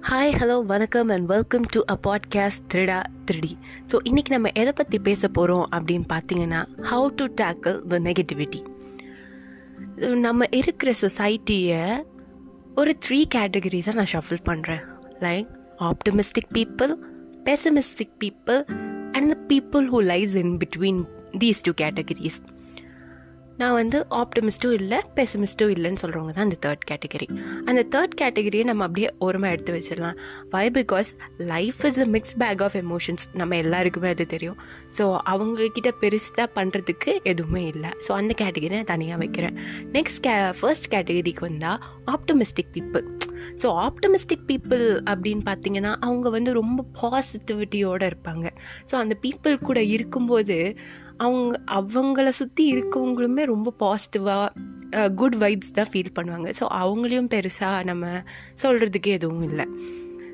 Hi hello வணக்கம் and welcome to a podcast த்ரிடா த்ரிடி so இன்றைக்கி நம்ம எதை பற்றி பேச போகிறோம் அப்படின்னு பார்த்தீங்கன்னா how to tackle the negativity நம்ம இருக்கிற சொசைட்டியை ஒரு த்ரீ கேட்டகரிஸாக நான் ஷஃபில் பண்ணுறேன் like optimistic people pessimistic people and the people who lies in between these two categories நான் வந்து ஆப்டமிஸ்ட்டும் இல்லை பெசிமிஸ்ட்டும் இல்லைன்னு சொல்கிறவங்க தான் அந்த தேர்ட் கேட்டகரி அந்த தேர்ட் கேட்டகரியை நம்ம அப்படியே ஓரமாக எடுத்து வச்சிடலாம். Why because life is a mix bag of emotions நம்ம எல்லாருக்குமே அது தெரியும். ஸோ அவங்கக்கிட்ட பெருசாக பண்ணுறதுக்கு எதுவுமே இல்லை. ஸோ அந்த கேட்டகரி நான் தனியாக வைக்கிறேன். நெக்ஸ்ட் கே ஃபர்ஸ்ட் கேட்டகரிக்கு வந்தால் optimistic people so optimistic people அப்படின்னு பார்த்தீங்கன்னா அவங்க வந்து ரொம்ப பாசிட்டிவிட்டியோடு இருப்பாங்க. ஸோ அந்த பீப்புள் கூட இருக்கும்போது அவங்க அவங்கள சுற்றி இருக்கவங்களுமே ரொம்ப பாசிட்டிவாக குட் வைப்ஸ் தான் ஃபீல் பண்ணுவாங்க. ஸோ அவங்களையும் பெருசாக நம்ம சொல்கிறதுக்கு எதுவும் இல்லை.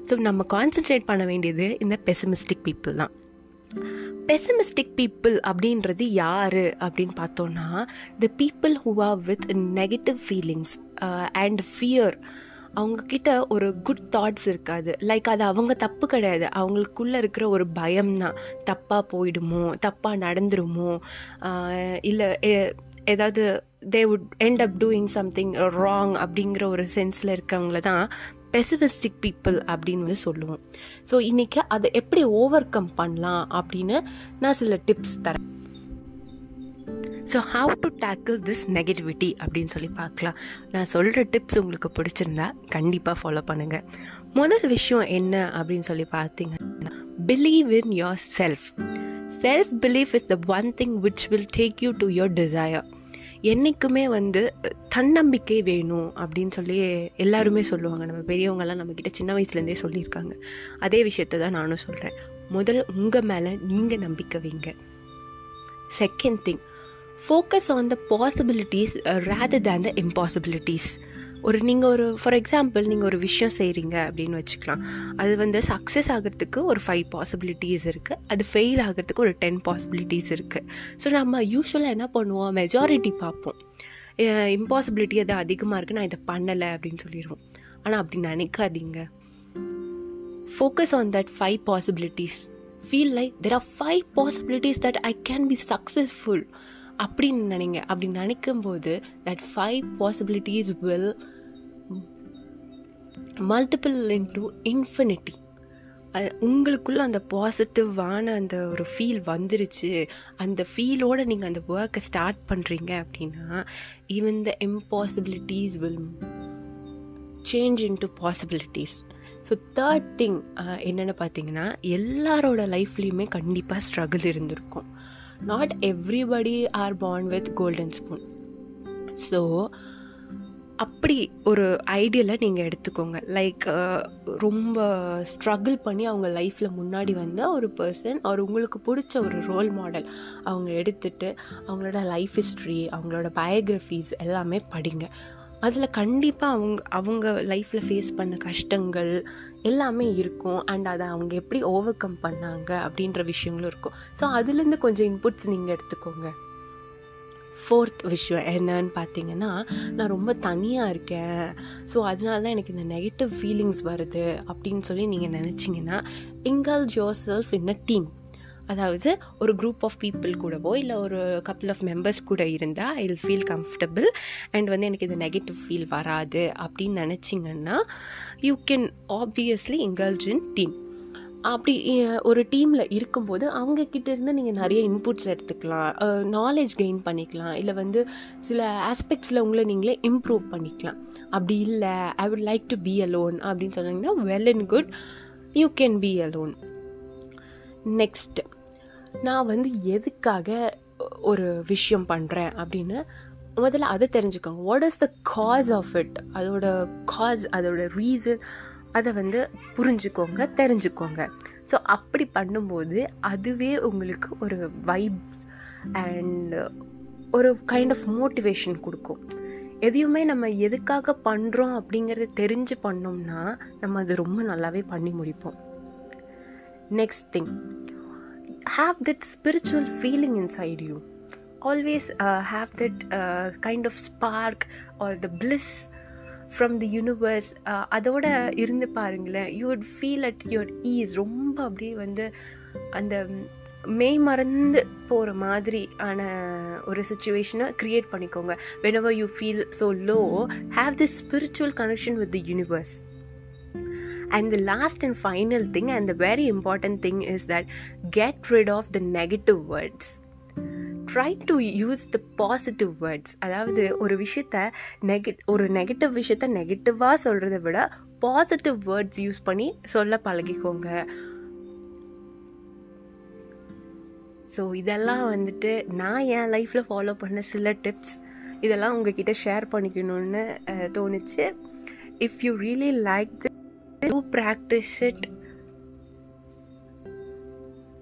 ஸோ நம்ம கான்சென்ட்ரேட் பண்ண வேண்டியது இந்த பெசிமிஸ்டிக் பீப்புள் தான். பெசிமிஸ்டிக் பீப்புள் அப்படின்றது யார் அப்படின்னு பார்த்தோன்னா the people who are with negative feelings and fear அவங்கக்கிட்ட ஒரு குட் தாட்ஸ் இருக்காது. லைக் அது அவங்க தப்பு கிடையாது. அவங்களுக்குள்ளே இருக்கிற ஒரு பயம் தான் தப்பாக போயிடுமோ? தப்பாக நடந்துருமோ? இல்லை ஏதாவது they would end up doing something wrong அப்படிங்கிற ஒரு சென்ஸில் இருக்கவங்கள தான் பெசிபிஸ்டிக் பீப்புள் அப்படின்னு வந்து சொல்லுவோம். ஸோ இன்றைக்கி அதை எப்படி ஓவர் கம் பண்ணலாம் அப்படின்னு நான் சில டிப்ஸ் தரேன். So how to tackle this negativity அப்படின்னு சொல்லி பார்க்கலாம். நான் சொல்கிற டிப்ஸ் உங்களுக்கு பிடிச்சிருந்தா கண்டிப்பாக ஃபாலோ பண்ணுங்கள் முதல் விஷயம் என்ன அப்படின்னு சொல்லி பார்த்தீங்கன்னா believe in yourself self belief is the one thing which will take you to your desire என்றைக்குமே வந்து தன்னம்பிக்கை வேணும் அப்படின்னு சொல்லி எல்லாருமே சொல்லுவாங்க. நம்ம பெரியவங்கெல்லாம் நம்மக்கிட்ட சின்ன வயசுலேருந்தே சொல்லியிருக்காங்க. அதே விஷயத்த தான் நானும் சொல்கிறேன் முதல் உங்கள் மேலே நீங்கள் நம்பிக்கை வைங்க. Second thing focus on the possibilities rather than the impossibilities ஒரு நீங்கள் ஒரு ஃபார் எக்ஸாம்பிள் நீங்கள் ஒரு விஷயம் செய்கிறீங்க அப்படின்னு வச்சுக்கலாம். அது வந்து சக்ஸஸ் ஆகிறதுக்கு ஒரு ஃபைவ் பாசிபிலிட்டிஸ் இருக்குது அது ஃபெயில் ஆகிறதுக்கு ஒரு டென் பாசிபிலிட்டிஸ் இருக்குது ஸோ நம்ம யூஸ்வலாக என்ன பண்ணுவோம்? மெஜாரிட்டி பார்ப்போம். இம்பாசிபிலிட்டி அது அதிகமாக இருக்குது நான் இதை பண்ணலை அப்படின்னு சொல்லிடுவோம். ஆனால் அப்படி நினைக்காதீங்க. Focus on that five possibilities feel like there are five possibilities that I can be successful அப்படின்னு நினைங்க. அப்படி நினைக்கும் போது that five possibilities will multiple into infinity அது உங்களுக்குள்ள அந்த பாசிட்டிவான அந்த ஒரு ஃபீல் வந்துருச்சு. அந்த ஃபீலோடு நீங்கள் அந்த ஒர்க்கை ஸ்டார்ட் பண்ணுறீங்க அப்படின்னா even the impossibilities will change into possibilities so third thing என்னென்னு பார்த்தீங்கன்னா எல்லாரோட லைஃப்லேயுமே கண்டிப்பாக ஸ்ட்ரகிள் இருந்திருக்கும். Not everybody are born with golden spoon so அப்படி ஒரு ஐடியலை நீங்கள் எடுத்துக்கோங்க. லைக் ரொம்ப ஸ்ட்ரகிள் பண்ணி அவங்க லைஃப்பில் முன்னாடி வந்த ஒரு பர்சன் அவர் உங்களுக்கு பிடிச்ச ஒரு ரோல் மாடல் அவங்க எடுத்துட்டு அவங்களோட லைஃப் ஹிஸ்ட்ரி அவங்களோட பயோகிராஃபிஸ் எல்லாமே படிங்க. அதில் கண்டிப்பாக அவங்க அவங்க லைஃப்பில் ஃபேஸ் பண்ண கஷ்டங்கள் எல்லாமே இருக்கும். அண்ட் அதை அவங்க எப்படி ஓவர் கம் பண்ணாங்க அப்படின்ற விஷயங்களும் இருக்கும். ஸோ அதுலேருந்து கொஞ்சம் இன்புட்ஸ் நீங்கள் எடுத்துக்கோங்க. ஃபோர்த் விஷயம் என்னன்னு பார்த்தீங்கன்னா நான் ரொம்ப தனியாக இருக்கேன். ஸோ அதனால தான் எனக்கு இந்த நெகட்டிவ் ஃபீலிங்ஸ் வருது அப்படின்னு சொல்லி நீங்கள் நினச்சிங்கன்னா இங்கல் ஜோர் செல்ஃப் இன் அ டீம் அதாவது ஒரு குரூப் ஆஃப் பீப்புள் கூடவோ இல்லை ஒரு கப்புள் ஆஃப் மெம்பர்ஸ் கூட இருந்தால் I will feel comfortable and வந்து எனக்கு இது நெகட்டிவ் ஃபீல் வராது அப்படின்னு நினச்சிங்கன்னா you can obviously indulge in team அப்படி ஒரு டீமில் இருக்கும்போது அவங்கக்கிட்ட இருந்து நீங்கள் நிறைய இன்புட்ஸ் எடுத்துக்கலாம். நாலேஜ் கெயின் பண்ணிக்கலாம். இல்லை வந்து சில ஆஸ்பெக்ட்ஸில் உங்களை நீங்களே இம்ப்ரூவ் பண்ணிக்கலாம். அப்படி இல்லை I would like to be alone அப்படின்னு சொன்னீங்கன்னா well and good you can be alone next நான் வந்து எதுக்காக ஒரு விஷயம் பண்ணுறேன் அப்படின்னு முதல்ல அதை தெரிஞ்சுக்கோங்க. What is the cause of it அதோட காஸ் அதோட ரீசன் அதை வந்து புரிஞ்சுக்கோங்க தெரிஞ்சுக்கோங்க. ஸோ அப்படி பண்ணும்போது அதுவே உங்களுக்கு ஒரு வைப்ஸ் அண்ட் ஒரு கைண்ட் ஆஃப் மோட்டிவேஷன் கொடுக்கும். எதையுமே நம்ம எதுக்காக பண்ணுறோம் அப்படிங்கிறத தெரிஞ்சு பண்ணோம்னா நம்ம அது ரொம்ப நல்லாவே பண்ணி முடிப்போம். Next thing have that spiritual feeling inside you. Always uh, have that uh, kind of spark or the bliss from the universe அதோட இருந்து பாருங்களேன். You would feel at your ease ரொம்ப அப்படியே வந்து அந்த மெய் மறந்து போகிற மாதிரி ஆன ஒரு சுச்சுவேஷனை க்ரியேட் பண்ணிக்கோங்க. Whenever you feel so low have this spiritual connection with the universe And the last and final thing, and the very important thing, is that get rid of the negative words. Try to use the positive words அதாவது ஒரு விஷயத்த நெக ஒரு negative விஷயத்த நெகட்டிவாக சொல்கிறத விட positive words use பண்ணி சொல்ல பழகிக்கோங்க. ஸோ இதெல்லாம் வந்துட்டு நான் என் லைஃப்பில் ஃபாலோ பண்ண சில டிப்ஸ் இதெல்லாம் உங்ககிட்ட ஷேர் பண்ணிக்கணும்னு தோணுச்சு. If you really like the do practice it.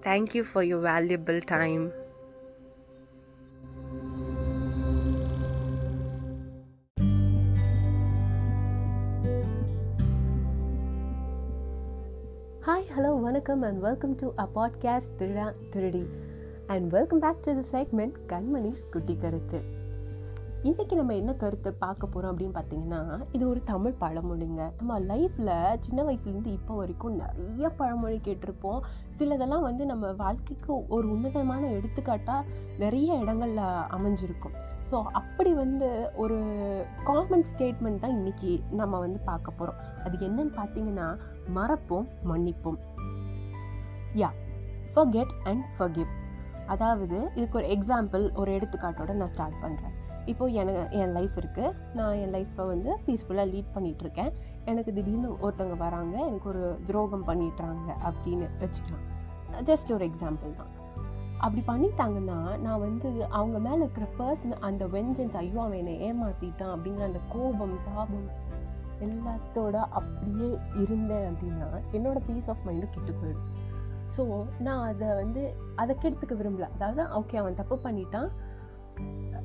Thank you for your valuable time. Hi, hello, வணக்கம் and welcome to a podcast Thiruda திருடி and welcome back to the segment கண்மணிஸ் குட்டி கருத்து இன்றைக்கி நம்ம என்ன கருத்தை பார்க்க போகிறோம் அப்படின்னு பார்த்தீங்கன்னா இது ஒரு தமிழ் பழமொழிங்க. நம்ம லைஃப்பில் சின்ன வயசுலேருந்து இப்போ வரைக்கும் நிறைய பழமொழி கேட்டிருப்போம். சிலதெல்லாம் வந்து நம்ம வாழ்க்கைக்கு ஒரு உன்னதமான எடுத்துக்காட்டாக நிறைய இடங்களில் அமைஞ்சிருக்கும். ஸோ அப்படி வந்து ஒரு காமன் ஸ்டேட்மெண்ட் தான் இன்றைக்கி நம்ம வந்து பார்க்க போகிறோம் அது என்னன்னு பார்த்தீங்கன்னா மறப்போம் மன்னிப்போம். யா ஃபர்கெட் அண்ட் ஃபர்கிவ் அதாவது இதுக்கு ஒரு எக்ஸாம்பிள் ஒரு எடுத்துக்காட்டோட நான் ஸ்டார்ட் பண்ணுறேன் இப்போது எனக்கு என் லைஃப் இருக்குது நான் என் லைஃப்பை வந்து பீஸ்ஃபுல்லாக லீட் பண்ணிகிட்ருக்கேன் எனக்கு திடீர்னு ஒருத்தவங்க வராங்க. எனக்கு ஒரு துரோகம் பண்ணிட்டாங்க அப்படின்னு வச்சுக்கலாம். ஜஸ்ட் ஒரு எக்ஸாம்பிள் தான். அப்படி பண்ணிட்டாங்கன்னா நான் வந்து அவங்க மேலே இருக்கிற பர்சன் அந்த வெஞ்சன்ஸ் ஐயோ அவன் என்னை ஏமாற்றிட்டான் அப்படிங்கிற அந்த கோபம் தாபம் எல்லாத்தோட அப்படியே இருந்தேன் அப்படின்னா என்னோட பீஸ் ஆஃப் மைண்டும் கெட்டு போயிடும். ஸோ நான் அதை வந்து அதை கெடுத்துக்க விரும்பல. அதாவது ஓகே அவன் தப்பு பண்ணிட்டான்.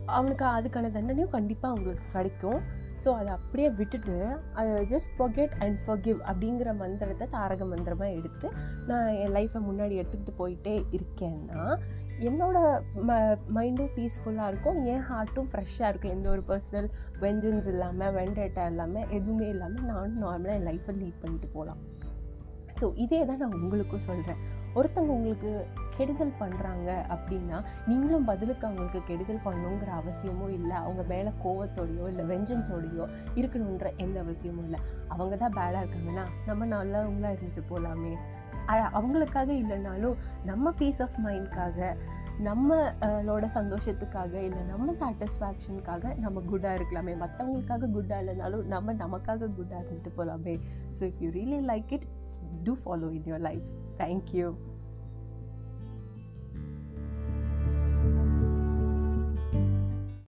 அவனுக்கு அதுக்கான தண்டனையும் கண்டிப்பாக அவங்களுக்கு கிடைக்கும். ஸோ அதை அப்படியே விட்டுட்டு அதை ஜஸ்ட் forget அண்ட் ஃபர்கிவ் அப்படிங்கிற மந்திரத்தை தாரக மந்திரமாக எடுத்து நான் என் லைஃப்பை முன்னாடி எடுத்துக்கிட்டு போயிட்டே இருக்கேன்னா என்னோட ம மைண்டும் பீஸ்ஃபுல்லாக இருக்கும். என் ஹார்ட்டும் ஃப்ரெஷ்ஷாக இருக்கும். எந்த ஒரு பர்சனல் வெஞ்சன்ஸ் இல்லாமல் வெண்டேட்டா இல்லாமல் எதுவுமே இல்லாமல் நானும் நார்மலாக என் லைஃப்பை லீட் பண்ணிட்டு போகலாம் ஸோ இதே தான் நான் உங்களுக்கும் சொல்கிறேன் ஒருத்தவங்க உங்களுக்கு கெடுதல் பண்ணுறாங்க அப்படின்னா நீங்களும் பதிலுக்கு அவங்களுக்கு கெடுதல் பண்ணணுங்கிற அவசியமும் இல்லை அவங்க மேலே கோவத்தோடையோ இல்லை வெஞ்சன்ஸோடையோ இருக்கணுன்ற எந்த அவசியமும் இல்லை. அவங்க தான் பேடாக இருக்காங்கன்னா நம்ம நல்லவங்களாக இருந்துட்டு போகலாமே அ- அவங்களுக்காக இல்லைனாலும் நம்ம பீஸ் ஆஃப் மைண்ட்காக நம்மளோட சந்தோஷத்துக்காக இல்லை நம்ம சாட்டிஸ்ஃபேக்ஷனுக்காக நம்ம குட்டாக இருக்கலாமே. மற்றவங்களுக்காக குட்டாக இல்லைனாலும் நம்ம நமக்காக குட்டாக இருந்துட்டு போகலாமே so if you really like it do follow in your lives. Thank you.